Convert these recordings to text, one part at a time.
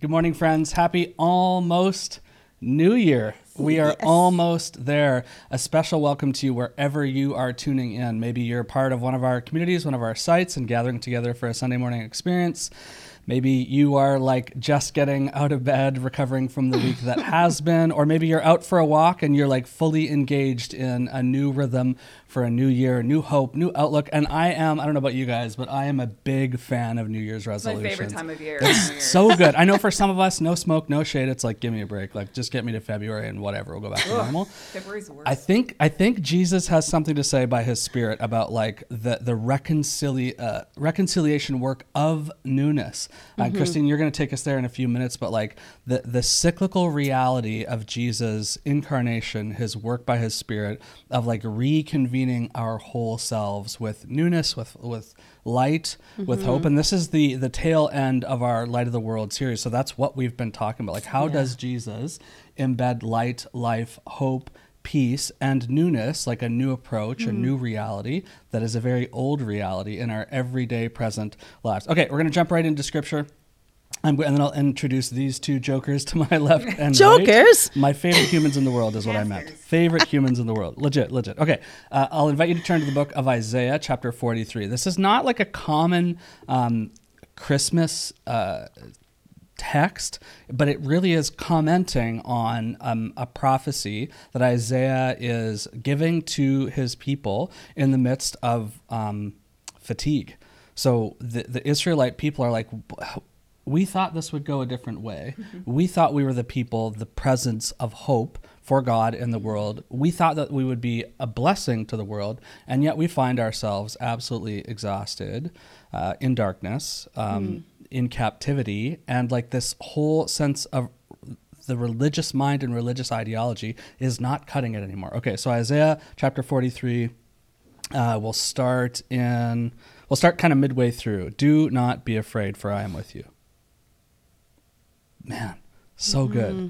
Good morning, friends. Happy almost New Year. We are Yes. almost there. A special welcome to you wherever you are tuning in. Maybe you're part of one of our communities, one of our sites, and gathering together for a Sunday morning experience. Maybe you are like just getting out of bed, recovering from the week that has been, or maybe you're out for a walk and you're like fully engaged in a new rhythm for a new year, new hope, new outlook. And I am, I don't know about you guys, but I am a big fan of New Year's resolutions. My favorite time of year. It's so good. I know for some of us, no smoke, no shade. It's like, give me a break. Like, just get me to February and whatever. We'll go back to normal. February's the worst. I think I think Jesus has something to say by His Spirit about like the the reconcili- uh, reconciliation work of newness. Uh, Christine, you're going to take us there in a few minutes, but like the the cyclical reality of Jesus' incarnation, His work by His Spirit, of like reconvening our whole selves with newness, with with light, with hope, mm-hmm. and this is the the tail end of our Light of the World series. So that's what we've been talking about. Like, how does Jesus embed light, life, hope? peace and newness, like a new approach, a new mm-hmm. reality that is a very old reality in our everyday present lives. Okay, we're going to jump right into scripture. I'm, and then I'll introduce these two jokers to my left and right. Jokers? My favorite humans in the world is what I meant. Favorite humans in the world. Legit, legit. Okay, uh, I'll invite you to turn to the book of Isaiah, chapter 43. This is not like a common um, Christmas uh, text, but it really is commenting on um, a prophecy that Isaiah is giving to his people in the midst of um, fatigue. So the, the Israelite people are like, we thought this would go a different way. We thought we were the people, the presence of hope for God in the world. We thought that we would be a blessing to the world, and yet we find ourselves absolutely exhausted, uh, in darkness, um, in captivity, and like this whole sense of the religious mind and religious ideology is not cutting it anymore. Okay, so Isaiah chapter 43. Uh, we'll start in. We'll start kind of midway through. Do not be afraid, for I am with you. Man, so good. Mm-hmm.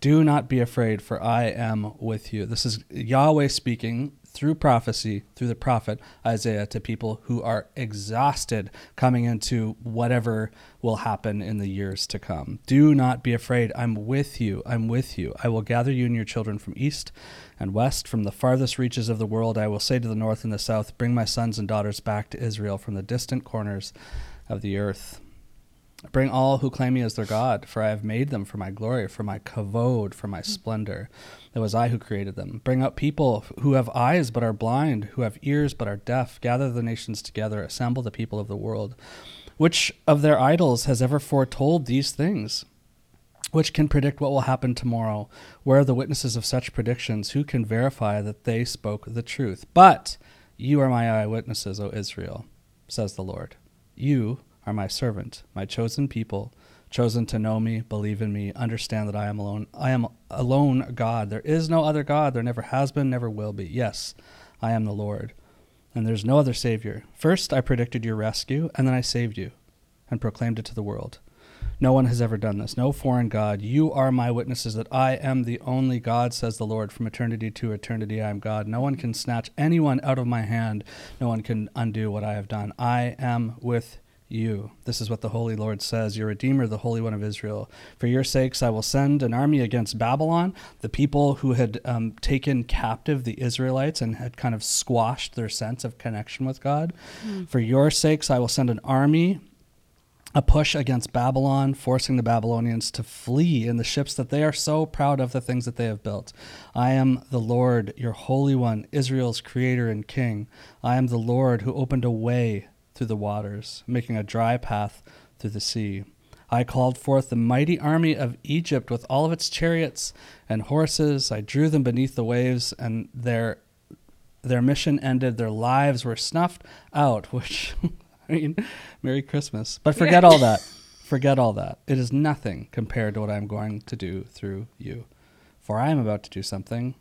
Do not be afraid, for I am with you. This is Yahweh speaking through prophecy, through the prophet Isaiah, to people who are exhausted coming into whatever will happen in the years to come. Do not be afraid. I'm with you. I'm with you. I will gather you and your children from east and west, from the farthest reaches of the world. I will say to the north and the south, Bring my sons and daughters back to Israel from the distant corners of the earth. Bring all who claim me as their God, for I have made them for my glory, for my kavod, for my splendor. It was I who created them. Bring up people who have eyes but are blind, who have ears but are deaf. Gather the nations together, assemble the people of the world. Which of their idols has ever foretold these things? Which can predict what will happen tomorrow? Where are the witnesses of such predictions? Who can verify that they spoke the truth? But you are my eyewitnesses, O Israel, says the Lord. You are my servant, my chosen people, chosen to know me, believe in me, understand that I am alone. I am alone God. There is no other God. There never has been, never will be. Yes, I am the Lord, and there's no other Savior. First, I predicted your rescue, and then I saved you and proclaimed it to the world. No one has ever done this. No foreign God. You are my witnesses that I am the only God, says the Lord. From eternity to eternity, I am God. No one can snatch anyone out of my hand. No one can undo what I have done. I am with you. This is what the Holy Lord says, your Redeemer, the Holy One of Israel. For your sakes, I will send an army against Babylon, the people who had um, taken captive the Israelites and had kind of squashed their sense of connection with God. For your sakes, I will send an army a push against Babylon, forcing the Babylonians to flee in the ships that they are so proud of the things that they have built. I am the Lord, your Holy One, Israel's Creator and King. I am the Lord who opened a way through the waters, making a dry path through the sea. I called forth the mighty army of Egypt with all of its chariots and horses. I drew them beneath the waves, and their their mission ended. Their lives were snuffed out. Which, I mean, Merry Christmas. But forget all that. Forget all that. It is nothing compared to what I am going to do through you. For I am about to do something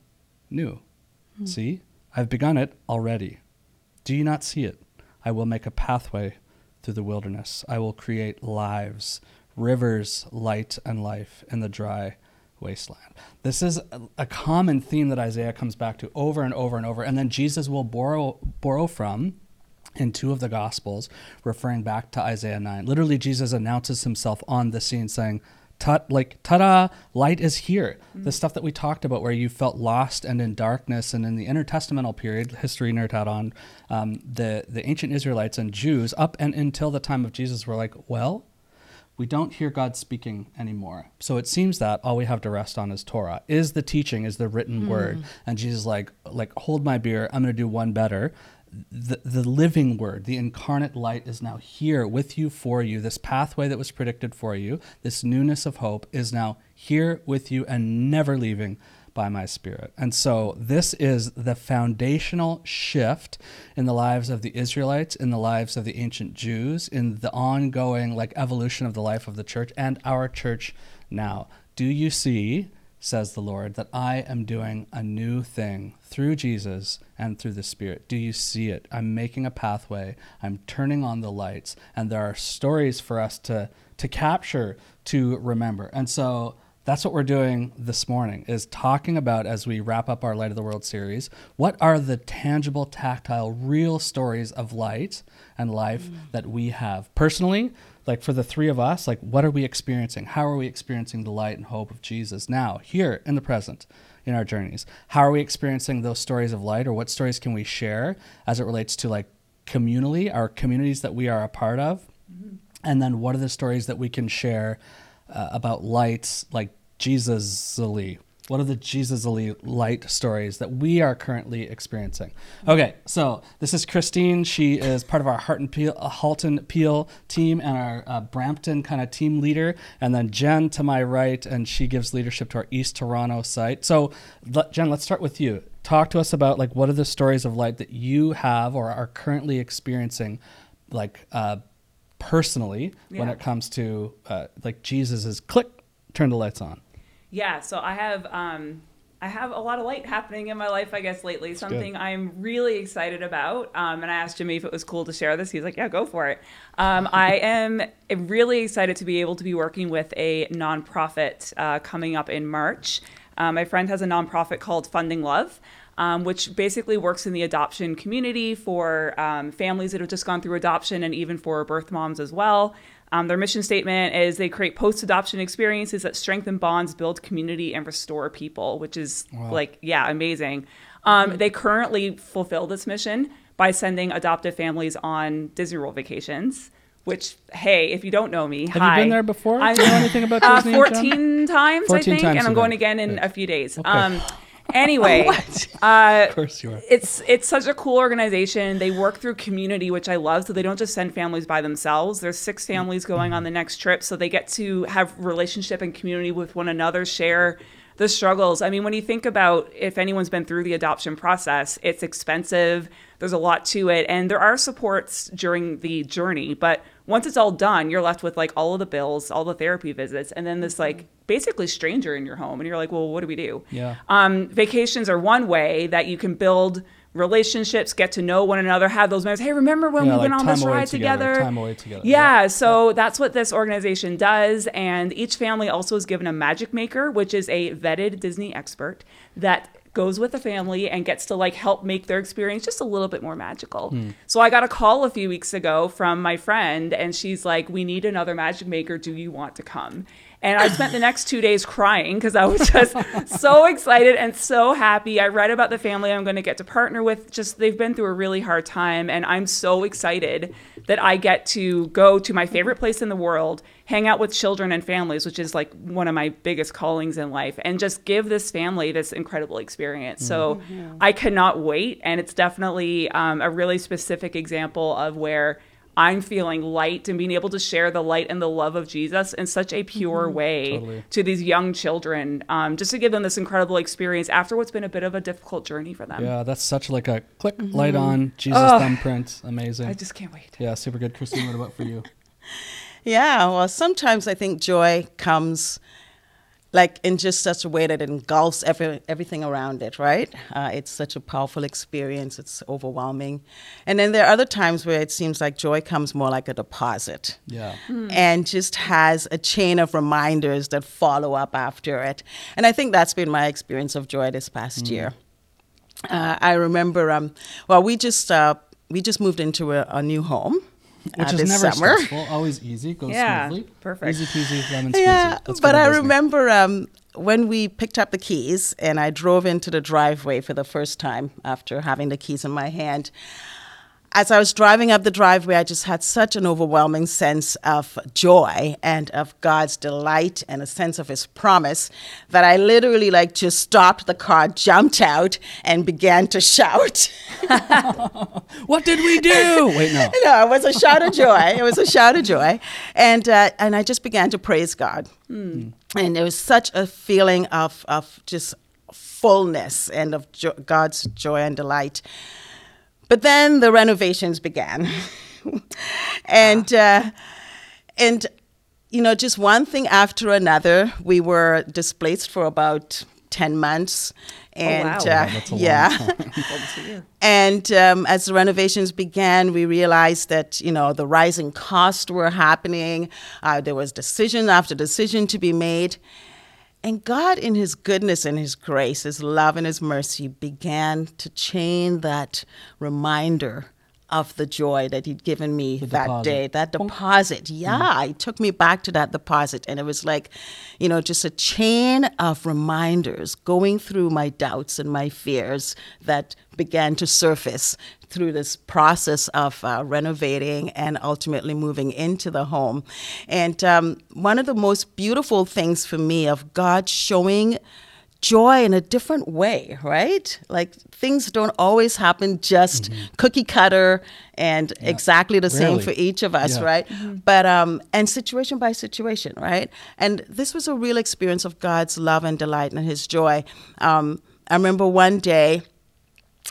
new. Hmm. See, I've begun it already. Do you not see it? I will make a pathway through the wilderness. I will create lives, rivers, light, and life in the dry wasteland. This is a, common theme that Isaiah comes back to over and over and over, and then Jesus will borrow borrow from in two of the gospels referring back to Isaiah 9. Literally Jesus announces himself on the scene saying, ta- like ta-da, light is here. The stuff that we talked about, where you felt lost and in darkness, and in the intertestamental period, history nerd out on um, the the ancient Israelites and Jews up and until the time of Jesus were like, well, we don't hear God speaking anymore. So it seems that all we have to rest on is Torah, is the teaching, is the written word. And Jesus like like hold my beer, I'm going to do one better. The, the living word, the incarnate light is now here with you for you. This pathway that was predicted for you, this newness of hope is now here with you and never leaving by my spirit. And so this is the foundational shift in the lives of the Israelites, in the lives of the ancient Jews, in the ongoing like evolution of the life of the church and our church now. Do you see, says the Lord, that I am doing a new thing through Jesus and through the Spirit? Do you see it? I'm making a pathway. I'm turning on the lights, and there are stories for us to to capture, to remember. And so that's what we're doing this morning is talking about as we wrap up our light of the world series what are the tangible tactile real stories of light and life mm. that we have. Personally like for the three of us like what are we experiencing? How are we experiencing the light and hope of jesus now here in the present in our journeys? How are we experiencing those stories of light or what stories can we share as it relates to like communally our communities that we are a part of? Mm-hmm. And then what are the stories that we can share uh, about lights like Jesus-ly? What are the Jesus-ly light stories that we are currently experiencing? Okay, so this is Christine. She is part of our Heart and Peel, uh, Halton Peel team and our uh, Brampton kind of team leader. And then Jen to my right, and she gives leadership to our East Toronto site. So, Jen, let's start with you. Talk to us about like what are the stories of light that you have or are currently experiencing, like uh, personally when it comes to uh, like Jesus is click, turn the lights on. Yeah, so I have um, I have a lot of light happening in my life, I guess, lately. Something I'm really excited about. Um, and I asked Jimmy if it was cool to share this. He's like, "Yeah, go for it." Um, I am really excited to be able to be working with a nonprofit uh, coming up in March. Um, my friend has a nonprofit called Funding Love. Um, which basically works in the adoption community for um, families that have just gone through adoption and even for birth moms as well. Um, their mission statement is they create post adoption experiences that strengthen bonds, build community, and restore people, which is like, yeah, amazing. Um, they currently fulfill this mission by sending adoptive families on Disney World vacations. Which, hey, if you don't know me, Have hi. you been there before? I know anything about uh, Disney? Jen? 14 times, 14 I think, times and I'm going again in a few days. Okay. Um, anyway, uh, Of course you are. it's it's such a cool organization. They work through community, which I love. So they don't just send families by themselves. There's six families going on the next trip, so they get to have relationship and community with one another, share the struggles. I mean, when you think about if anyone's been through the adoption process, it's expensive. There's a lot to it, and there are supports during the journey, but once it's all done, you're left with like all of the bills, all the therapy visits, and then this like basically stranger in your home, and you're like, well, what do we do? Yeah. Um, vacations are one way that you can build relationships, get to know one another, have those moments. Hey, remember when Yeah, we like went on this ride together, together? time away together. Yeah, so that's what this organization does. And each family also is given a magic maker, which is a vetted Disney expert that goes with the family and gets to like help make their experience just a little bit more magical. Hmm. So I got a call a few weeks ago from my friend and she's like, "We need another magic maker. Do you want to come?" And I spent the next 2 days crying cuz I was just so excited and so happy. I read about the family I'm going to get to partner with. Just they've been through a really hard time and I'm so excited that I get to go to my favorite place in the world, hang out with children and families, which is like one of my biggest callings in life, and just give this family this incredible experience. So I cannot wait. And it's definitely um, a really specific example of where I'm feeling light and being able to share the light and the love of Jesus in such a pure way Totally. to these young children, um, just to give them this incredible experience after what's been a bit of a difficult journey for them. Yeah, that's such like a click, light on, Jesus Ugh. thumbprint. Amazing. I just can't wait. yeah, super good. Christine, what about for you? Yeah, well, sometimes I think joy comes like in just such a way that it engulfs every, everything around it, right? Uh, it's such a powerful experience, it's overwhelming. And then there are other times where it seems like joy comes more like a deposit Yeah. and just has a chain of reminders that follow up after it. And I think that's been my experience of joy this past year. Uh, I remember, um, well, we just uh, we just moved into a, a new home, Which uh, is never summer. stressful. Always easy. Goes Yeah, smoothly. perfect. Easy peasy, lemon squeezy. Yeah, Let's but I remember um, when we picked up the keys and I drove into the driveway for the first time after having the keys in my hand. As I was driving up the driveway, I just had such an overwhelming sense of joy and of God's delight and a sense of His promise that I literally like just stopped the car, jumped out, and began to shout. What did we do? Wait, no. no, it was a shout of joy. It was a shout of joy, and uh, and I just began to praise God, and it was such a feeling of of just fullness and of jo- God's joy and delight. But then the renovations began, and uh, and you know just one thing after another. We were displaced for about ten months, and wow. uh, Wow, that's a long yeah. And um, as the renovations began, we realized that you know the rising costs were happening. Uh, there was decision after decision to be made, and God, in His goodness and His grace, His love and His mercy, began to chain that reminder of the joy that He'd given me The that deposit. day. That deposit, yeah, it took me back to that deposit, and it was like, you know, just a chain of reminders going through my doubts and my fears that began to surface through this process of uh, renovating and ultimately moving into the home. And um, one of the most beautiful things for me of God showing joy in a different way, right? Like things don't always happen just cookie cutter and exactly the same for each of us, Yeah. right? But um and situation by situation, right? And this was a real experience of God's love and delight and his joy. Um I remember one day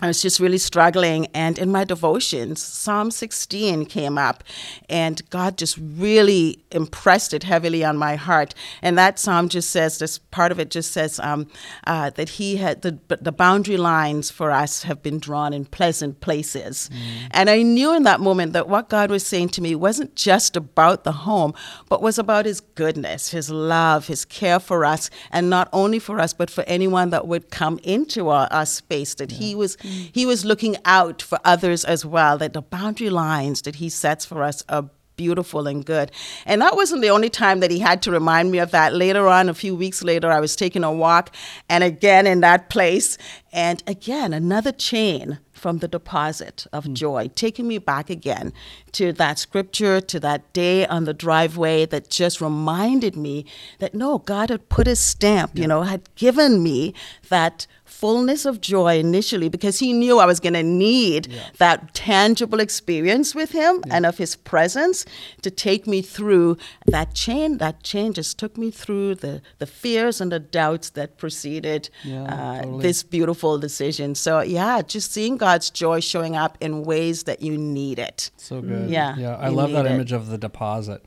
I was just really struggling. And in my devotions, Psalm 16 came up, and God just really impressed it heavily on my heart. And that psalm just says, this part of it just says um, uh, that He had the, the boundary lines for us have been drawn in pleasant places. And I knew in that moment that what God was saying to me wasn't just about the home, but was about His goodness, His love, His care for us, and not only for us, but for anyone that would come into our, our space, that He was he was looking out for others as well, that the boundary lines that he sets for us are beautiful and good. And that wasn't the only time that he had to remind me of that. Later on, a few weeks later, I was taking a walk and again in that place, and again, another chain from the deposit of mm. joy, taking me back again to that scripture, to that day on the driveway that just reminded me that no, God had put his stamp, you know, had given me that fullness of joy initially because he knew I was going to need that tangible experience with him and of his presence to take me through that chain. That chain just took me through the, the fears and the doubts that preceded Yeah, uh, totally. this beautiful decision. So, yeah, just seeing God's joy showing up in ways that you need it. So good. Yeah, Yeah. I love that it. image of the deposit.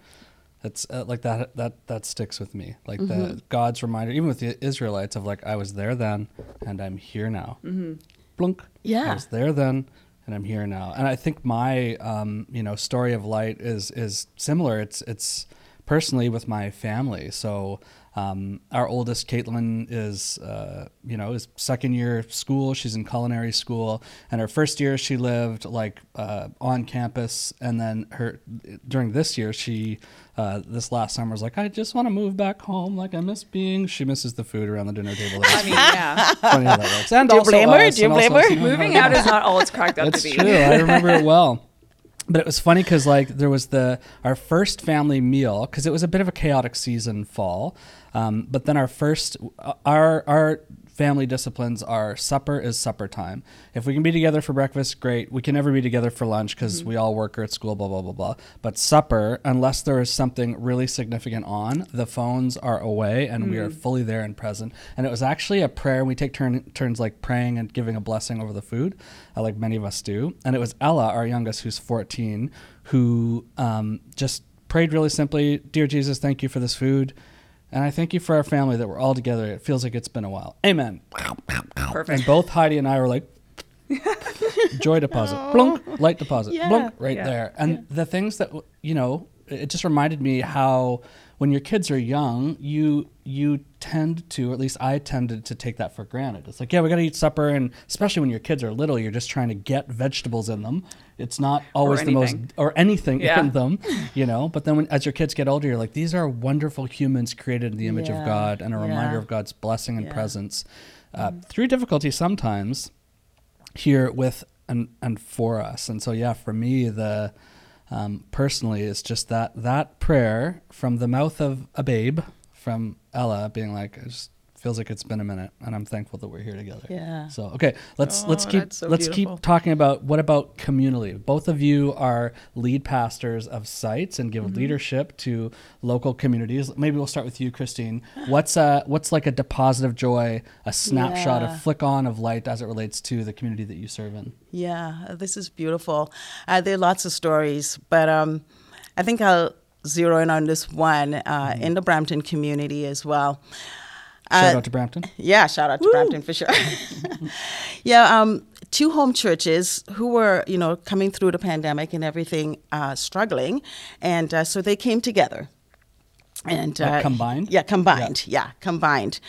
It's uh, like that, that, that sticks with me. Like Mm-hmm. the God's reminder, even with the Israelites of like, I was there then and I'm here now. Mm-hmm. Blunk. Yeah. I was there then and I'm here now. And I think my, um, you know, story of light is, is similar. It's, it's personally with my family. So, um, our oldest, Caitlin, is uh, you know is second year school. She's in culinary school, and her first year she lived like uh, on campus, and then her during this year she uh, this last summer was like, I just want to move back home. Like I miss being. She misses the food around the dinner table. I mean, yeah. funny how that works. And Do you also blame her? Do you blame also her? us, you know, Moving out is not all it's cracked up that's to be. true. I remember it well. But it was funny because like there was the our first family meal because it was a bit of a chaotic season fall, um, but then our first our our family disciplines are supper is supper time. If we can be together for breakfast, great. We can never be together for lunch because we all work or at school, blah blah blah blah. But supper, unless there is something really significant on, the phones are away and we are fully there and present. And it was actually a prayer. We take turn, turns like praying and giving a blessing over the food, uh, like many of us do. And it was Ella, our youngest, who's 14, who um, just prayed really simply, "Dear Jesus, thank you for this food." And I thank you for our family that we're all together. It feels like it's been a while. Amen. Perfect. And both Heidi and I were like, joy deposit, blunk, light deposit, Yeah. blunk, right Yeah. there. And the things that, you know, it just reminded me how when your kids are young, you you tend to, or at least I tended to take that for granted. It's like, yeah, we got to eat supper, and especially when your kids are little, you're just trying to get vegetables in them. It's not always the most or anything yeah. in them, you know. But then when, as your kids get older, you're like, these are wonderful humans created in the image Yeah. of God, and a Yeah. reminder of God's blessing and Yeah. presence uh, through difficulty sometimes here with and and for us. And so yeah, for me the um, personally it's just that that prayer from the mouth of a babe from Ella being like it just feels like it's been a minute and I'm thankful that we're here together. Yeah. So okay, let's Oh, let's keep so let's beautiful. keep talking about what about communally. Both of you are lead pastors of sites and give Mm-hmm. leadership to local communities. Maybe we'll start with you, Christine. What's a what's like a deposit of joy, a snapshot, Yeah. a flick on of light as it relates to the community that you serve in? Yeah, this is beautiful. Uh, there are lots of stories, but um, I think I'll zero in on this one uh, in the Brampton community as well. Shout Uh, out to Brampton. Yeah, shout out to Brampton for sure. yeah, um, two home churches who were, you know, coming through the pandemic and everything, uh, struggling, and uh, so they came together. And Like uh, combined? Yeah, combined. Yeah, combined.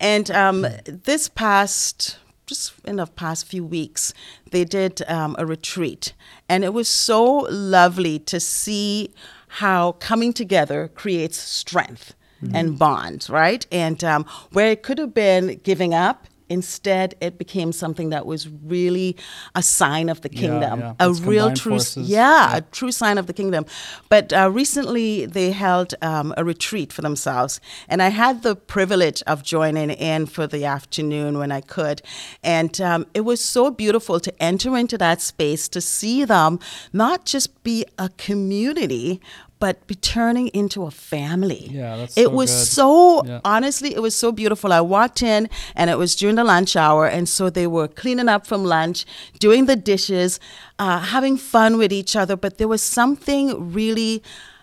And um, this past, just in the past few weeks, they did um, a retreat, and it was so lovely to see how coming together creates strength and bonds, right? And um, where it could have been giving up, instead it became something that was really a sign of the kingdom, yeah. a It's real true, yeah, Yeah. a true sign of the kingdom. But uh, recently they held um, a retreat for themselves, and I had the privilege of joining in for the afternoon when I could. And um, it was so beautiful to enter into that space to see them not just be a community. But be turning into a family. Yeah, that's it so was good. so Yeah. honestly, it was so beautiful. I walked in and it was during the lunch hour, and so they were cleaning up from lunch, doing the dishes, uh, having fun with each other. But there was something really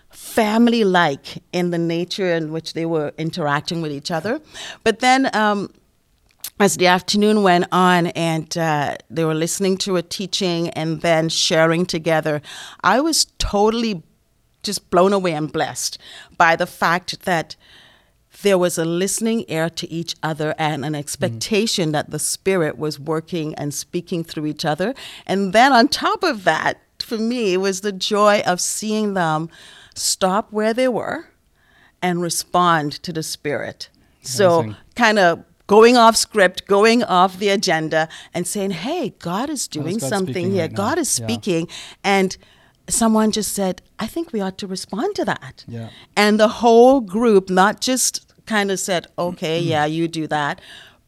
family like in the nature in which they were interacting with each other. But then, um, as the afternoon went on and uh, they were listening to a teaching and then sharing together, I was totally just blown away and blessed by the fact that there was a listening ear to each other and an expectation that the Spirit was working and speaking through each other. And then on top of that, for me, it was the joy of seeing them stop where they were and respond to the Spirit. So, kind of going off script, going off the agenda, and saying, "Hey, God is doing God something here. right? God is Yeah. speaking," and someone just said, "I think we ought to respond to that." Yeah. And the whole group, not just kind of said, "Okay, yeah, you do that,"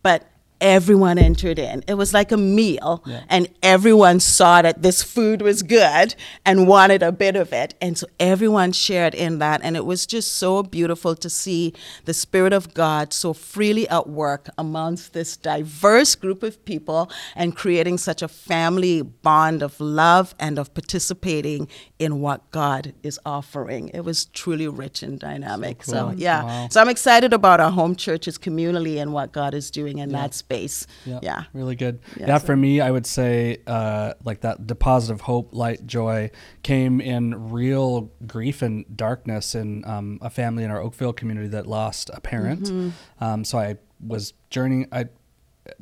but everyone entered in. It was like a meal, Yeah. and everyone saw that this food was good and wanted a bit of it. And so everyone shared in that. And it was just so beautiful to see the Spirit of God so freely at work amongst this diverse group of people and creating such a family bond of love and of participating in what God is offering. It was truly rich and dynamic. So, cool. yeah. Wow. So I'm excited about our home churches communally and what God is doing in Yeah. that space. Yeah, Yeah. really good. Yeah, Yeah, so- for me, I would say uh, like that deposit of hope, light, joy came in real grief and darkness in um, a family in our Oakville community that lost a parent. Mm-hmm. Um, so I was journeying. I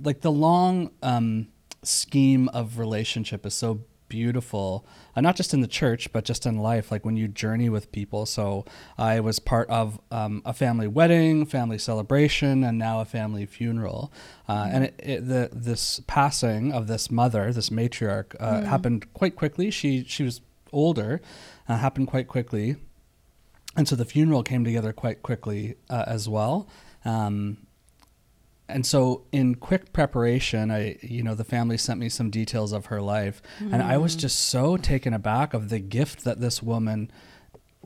like the long um, scheme of relationship is so beautiful uh, not just in the church but just in life like when you journey with people. So i was part of um, a family wedding family celebration and now a family funeral. Uh, and it, it, the this passing of this mother this matriarch uh, happened quite quickly. She she was older uh, happened quite quickly. And so the funeral came together quite quickly uh, as well. Um, and so in quick preparation i you know the family sent me some details of her life and i was just so taken aback of the gift that this woman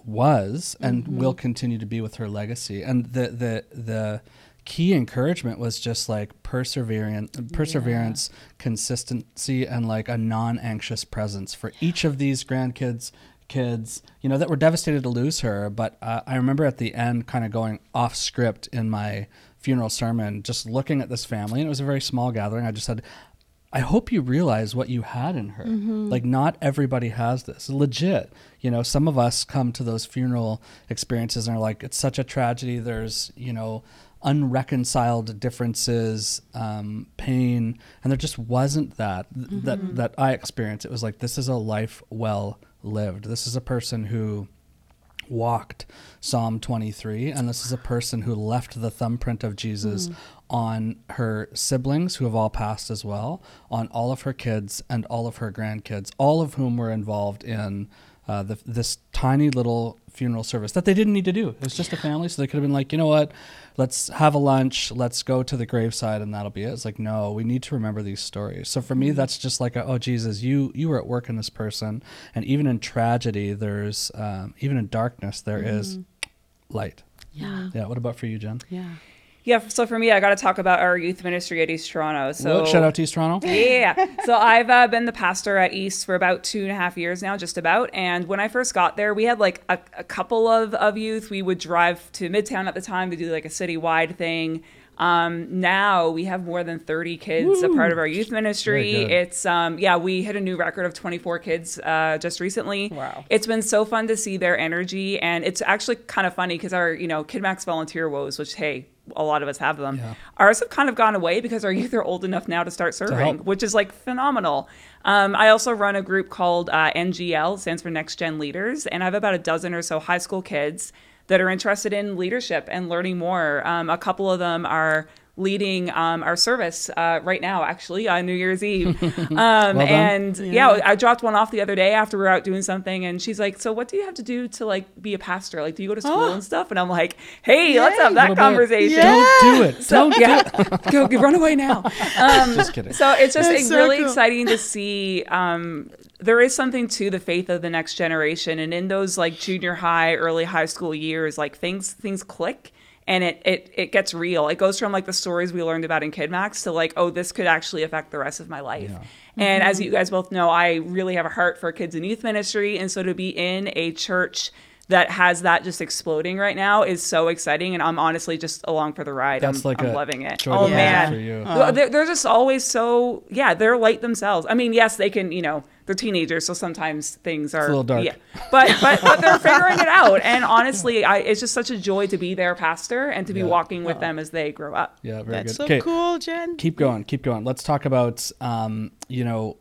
was and will continue to be with her legacy. And the the the key encouragement was just like perseverance perseverance consistency and like a non-anxious presence for each of these grandkids kids you know that were devastated to lose her. But uh, i remember at the end kind of going off script in my funeral sermon just looking at this family and it was a very small gathering i just said I hope you realize what you had in her. Like, not everybody has this. Legit. You know, some of us come to those funeral experiences and are like, it's such a tragedy. There's, you know, unreconciled differences, um, pain, and there just wasn't that that that I experienced. It was like this is a life well lived. This is a person who walked Psalm 23, and this is a person who left the thumbprint of Jesus on her siblings, who have all passed as well, on all of her kids and all of her grandkids, all of whom were involved in uh, the, this tiny little funeral service that they didn't need to do. It was just a family, so they could have been like, you know what, let's have a lunch, let's go to the graveside, and that'll be it. It's like, no, we need to remember these stories. So for me, that's just like, a, oh Jesus, you you were at work in this person, and even in tragedy, there's um, even in darkness, there is light. Yeah. Yeah. What about for you, Jen? Yeah. Yeah, so for me, I got to talk about our youth ministry at East Toronto. So shout out to East Toronto. Yeah. So I've uh, been the pastor at East for about two and a half years now, just about. And when I first got there, we had like a, a couple of, of youth. We would drive to Midtown at the time to do like a citywide thing. Um, now we have more than 30 kids a part of our youth ministry. It's, um, yeah, we hit a new record of 24 kids uh, just recently. Wow. It's been so fun to see their energy. And it's actually kind of funny because our, you know, KidMax volunteer woes, which, hey, a lot of us have them. Yeah. Ours have kind of gone away because our youth are old enough now to start serving, help. which is like phenomenal. Um, I also run a group called uh, NGL, stands for Next Gen Leaders, and I have about a dozen or so high school kids that are interested in leadership and learning more. Um, a couple of them are leading um, our service uh, right now, actually, on New Year's Eve. Um, done. and yeah. I dropped one off the other day after we were out doing something, and she's like, "So, what do you have to do to like be a pastor? Like, do you go to school Oh. and stuff?" And I'm like, "Hey, let's have that conversation." Yeah. Don't do it. So Don't yeah, go, go run away now. Um, Just kidding. so it's just it's so really cool. exciting to see. Um, there is something to the faith of the next generation, and in those like junior high, early high school years, like things things click. And it, it it gets real. It goes from like the stories we learned about in KidMax to like, oh, this could actually affect the rest of my life. Yeah. And as mm-hmm. you guys both know, I really have a heart for kids and youth ministry. And so to be in a church that has that just exploding right now is so exciting. And I'm honestly just along for the ride. That's I'm, like I'm a loving it. joy Oh, man. for you. Well, they're, they're just always so, yeah, they're light themselves. I mean, yes, they can, you know, they're teenagers, so sometimes things are a little dark. Yeah, but but but they're figuring it out. And honestly, I, it's just such a joy to be their pastor and to be Yeah. walking with them as they grow up. Yeah, very That's good. so Okay, cool, Jen. keep going, keep going. Let's talk about, um, you know,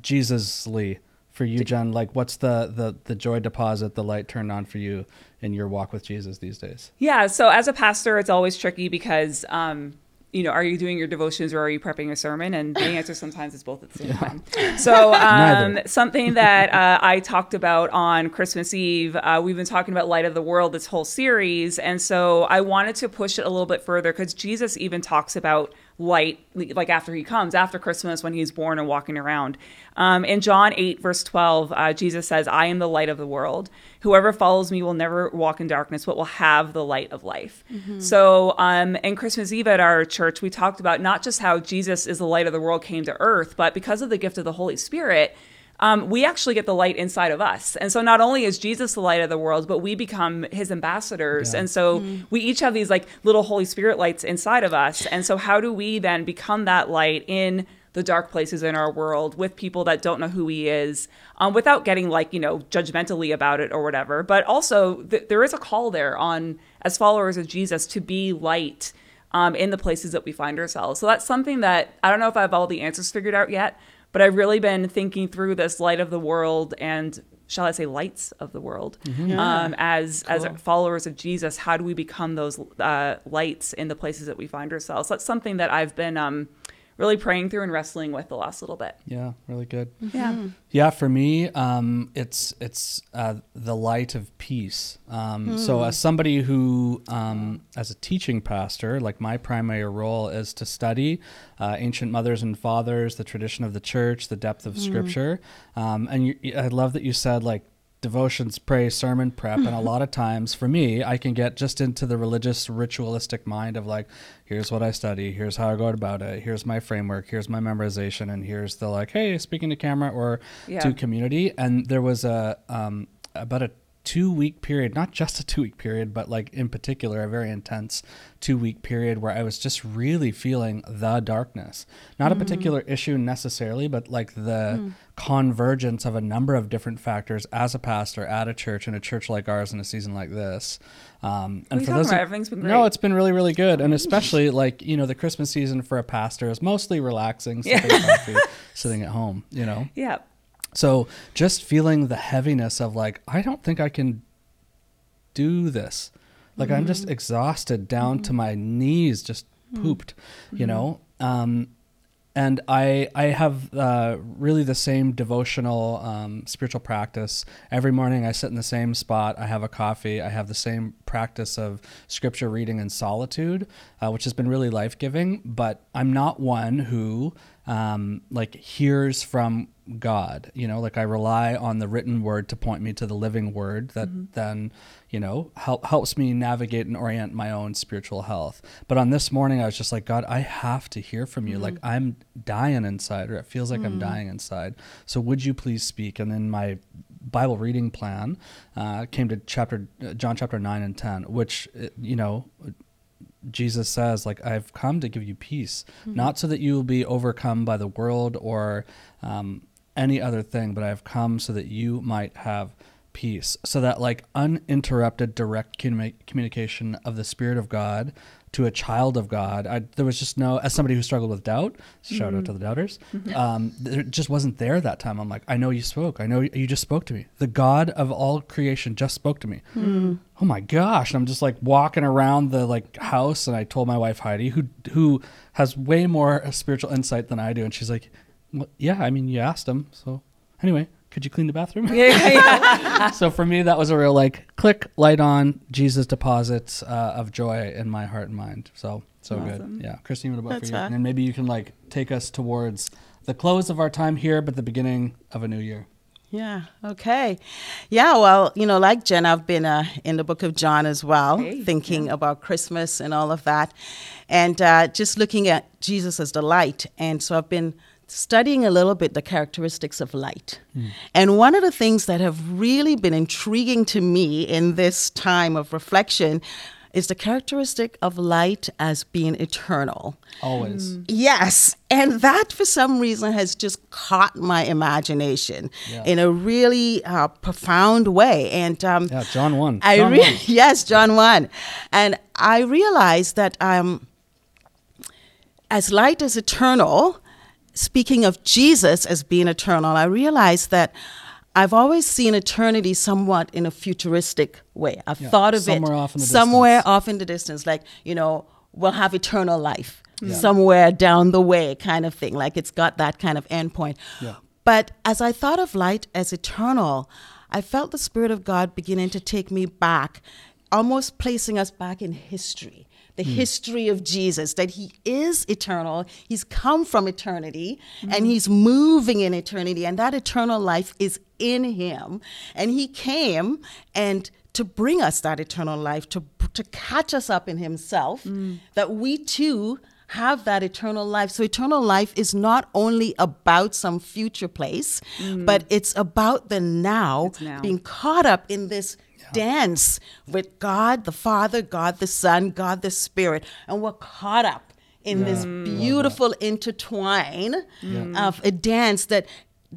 Jesus-ly for you, Jen. Like, what's the the the joy deposit, the light turned on for you in your walk with Jesus these days? Yeah. So as a pastor, it's always tricky because, um, you know, are you doing your devotions or are you prepping a sermon? And the answer sometimes is both at the same time. So um, something that uh, I talked about on Christmas Eve, uh, we've been talking about light of the world this whole series, and so I wanted to push it a little bit further because Jesus even talks about light like after he comes after christmas when he's born and walking around. Um, in john 8 verse 12 uh, jesus says i am the light of the world. Whoever follows me will never walk in darkness but will have the light of life. So um, in christmas eve at our church we talked about not just how jesus is the light of the world came to earth but because of the gift of the holy spirit um, we actually get the light inside of us. And so not only is Jesus the light of the world, but we become his ambassadors. Yeah. And so we each have these like little Holy Spirit lights inside of us. And so how do we then become that light in the dark places in our world with people that don't know who he is um, without getting like, you know, judgmentally about it or whatever. But also th- there is a call there on as followers of Jesus to be light um, in the places that we find ourselves. So that's something that I don't know if I have all the answers figured out yet, but I've really been thinking through this light of the world and shall I say lights of the world um, as as followers of Jesus. How do we become those uh, lights in the places that we find ourselves? That's something that I've been um, really praying through and wrestling with the last little bit. Yeah, really good. Yeah. Yeah, for me, um, it's it's uh, the light of peace. Um, So, as somebody who, um, as a teaching pastor, like my primary role is to study uh, ancient mothers and fathers, the tradition of the church, the depth of Scripture, um, and you, I love that you said like devotions, pray, sermon prep, and a lot of times for me, I can get just into the religious, ritualistic mind of like, here's what I study, here's how I go about it, here's my framework, here's my memorization, and here's the like, hey, speaking to camera or Yeah. to community. And there was a um, about a two week period, not just a two week period, but like in particular, a very intense two week period where I was just really feeling the darkness. Not mm. a particular issue necessarily, but like the mm. convergence of a number of different factors as a pastor at a church in a church like ours in a season like this. Um, and for those, about? everything's been great. No, it's been really, really good, and especially like you know, the Christmas season for a pastor is mostly relaxing, sipping yeah. coffee, sitting at home. You know. Yeah. So just feeling the heaviness of like, I don't think I can do this. Like mm-hmm. I'm just mm-hmm. exhausted down mm-hmm. to my knees, just mm-hmm. pooped, mm-hmm. you know. Um, and I I have uh, really the same devotional um, spiritual practice every morning. I sit in the same spot. I have a coffee. I have the same practice of scripture reading in solitude, uh, which has been really life giving. But I'm not one who um, like hears from God. You know, like I rely on the written word to point me to the living word that mm-hmm. then, you know, help, helps me navigate and orient my own spiritual health. But on this morning, I was just like, God, I have to hear from you. Mm-hmm. Like I'm dying inside, or it feels like mm-hmm. I'm dying inside. So would you please speak? And then my Bible reading plan uh, came to chapter uh, John chapter nine and ten, which uh, you know Jesus says, like, I've come to give you peace, mm-hmm. not so that you will be overcome by the world or um, any other thing, but I have come so that you might have peace. So that, like, uninterrupted direct communication of the Spirit of God to a child of God, I, there was just no, as somebody who struggled with doubt, shout mm-hmm. out to the doubters, mm-hmm. um, it just wasn't there that time. I'm like, I know you spoke. I know you just spoke to me. The God of all creation just spoke to me. Mm. Oh my gosh. And I'm just like walking around the like house and I told my wife Heidi, who, who has way more spiritual insight than I do. And she's like, well, yeah, I mean, you asked him. So anyway, could you clean the bathroom? Yeah, yeah. so for me, that was a real like click, light on, Jesus deposits uh, of joy in my heart and mind. So so awesome. good. Yeah, Christine, what about That's for you? And maybe you can like take us towards the close of our time here, but the beginning of a new year. Yeah. Okay. Yeah. Well, you know, like Jen, I've been uh, in the book of John as well, hey, thinking yeah. about Christmas and all of that, and uh, just looking at Jesus as the light. And so I've been studying a little bit the characteristics of light. Mm. And one of the things that have really been intriguing to me in this time of reflection is the characteristic of light as being eternal. Always. Mm. Yes. And that, for some reason, has just caught my imagination yeah. in a really uh, profound way. And um, yeah, John 1. I John re- 1. yes, John 1. And I realized that um, as light is eternal, speaking of Jesus as being eternal, I realized that I've always seen eternity somewhat in a futuristic way. I've yeah, thought of somewhere it off somewhere distance. off in the distance, like, you know, we'll have eternal life yeah. somewhere down the way, kind of thing. Like it's got that kind of endpoint. Yeah. But as I thought of light as eternal, I felt the Spirit of God beginning to take me back, almost placing us back in history the mm. history of Jesus, that he is eternal, he's come from eternity, mm. and he's moving in eternity, and that eternal life is in him. And he came and to bring us that eternal life, to, to catch us up in himself, mm. that we too have that eternal life. So, eternal life is not only about some future place, mm. but it's about the now, now, being caught up in this dance with God the Father, God the Son, God the Spirit, and we're caught up in yeah. this beautiful intertwine yeah. of a dance that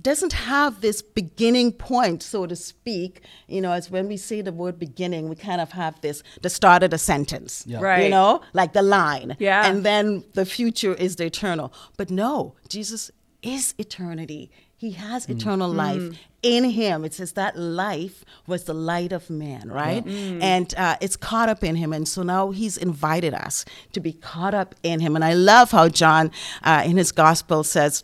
doesn't have this beginning point, so to speak. You know, as when we say the word beginning, we kind of have this the start of the sentence, yeah. right? You know, like the line, yeah, and then the future is the eternal. But no, Jesus is eternity. He has mm. eternal life mm. In him. It says that life was the light of man, right? Yeah. Mm. And uh, it's caught up in him. And so now he's invited us to be caught up in him. And I love how John uh, in his gospel says,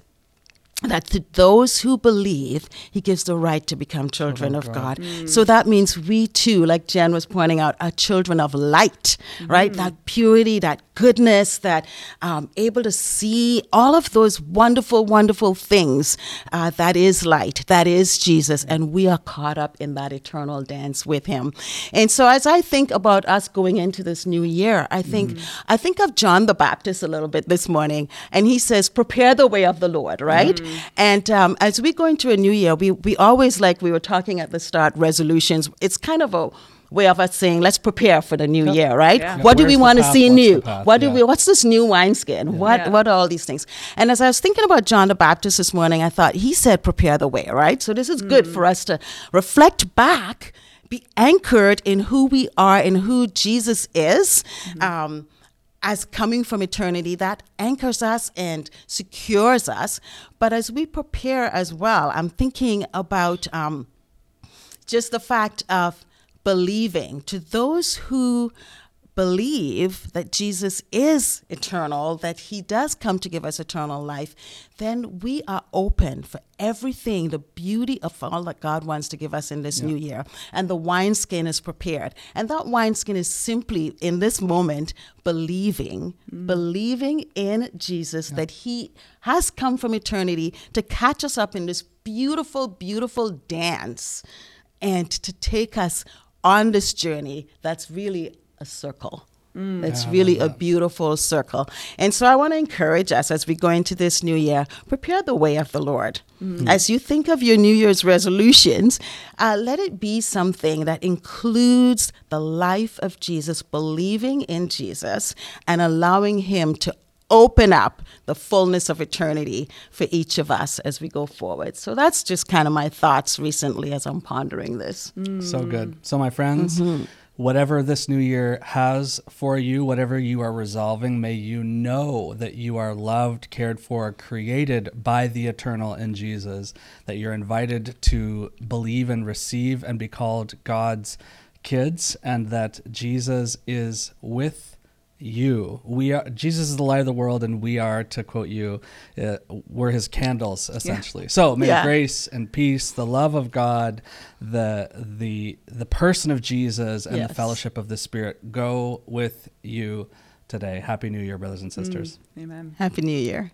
that to those who believe, he gives the right to become children oh, of God. God. Mm. So that means we too, like Jen was pointing out, are children of light, mm. right? That purity, that goodness, that um, able to see all of those wonderful, wonderful things. Uh, that is light, that is Jesus, and we are caught up in that eternal dance with Him. And so, as I think about us going into this new year, I think mm. I think of John the Baptist a little bit this morning, and he says, "Prepare the way of the Lord," right? And um, as we go into a new year, we, we always, like we were talking at the start, resolutions. It's kind of a way of us saying, let's prepare for the new year, right? Yeah. What do Where's we want to see What's new? What do Yeah. we? What's this new wineskin? What Yeah. what are all these things? And as I was thinking about John the Baptist this morning, I thought he said, "Prepare the way." Right. So this is good for us to reflect back, be anchored in who we are and who Jesus is. Um, as coming from eternity, that anchors us and secures us. But as we prepare as well, I'm thinking about um, just the fact of believing to those who believe that Jesus is eternal, that he does come to give us eternal life, then we are open for everything, the beauty of all that God wants to give us in this new year. And the wineskin is prepared. And that wineskin is simply in this moment believing, mm. believing in Jesus that he has come from eternity to catch us up in this beautiful, beautiful dance and to take us on this journey that's really a circle. Mm. It's Yeah, really a beautiful circle. And so I want to encourage us as we go into this new year, prepare the way of the Lord. Mm. As you think of your New Year's resolutions, uh, let it be something that includes the life of Jesus, believing in Jesus, and allowing Him to open up the fullness of eternity for each of us as we go forward. So that's just kind of my thoughts recently as I'm pondering this. Mm. So good. So, my friends, mm-hmm. Whatever this new year has for you, whatever you are resolving, may you know that you are loved, cared for, created by the eternal in Jesus, that you're invited to believe and receive and be called God's kids, and that Jesus is with you. We are Jesus is the light of the world, and we are, to quote you, uh, we're His candles, essentially. So may Yeah. grace and peace, the love of God, the the the person of Jesus, and Yes. the fellowship of the Spirit go with you today. Happy New Year, brothers and sisters. Amen. Happy New Year.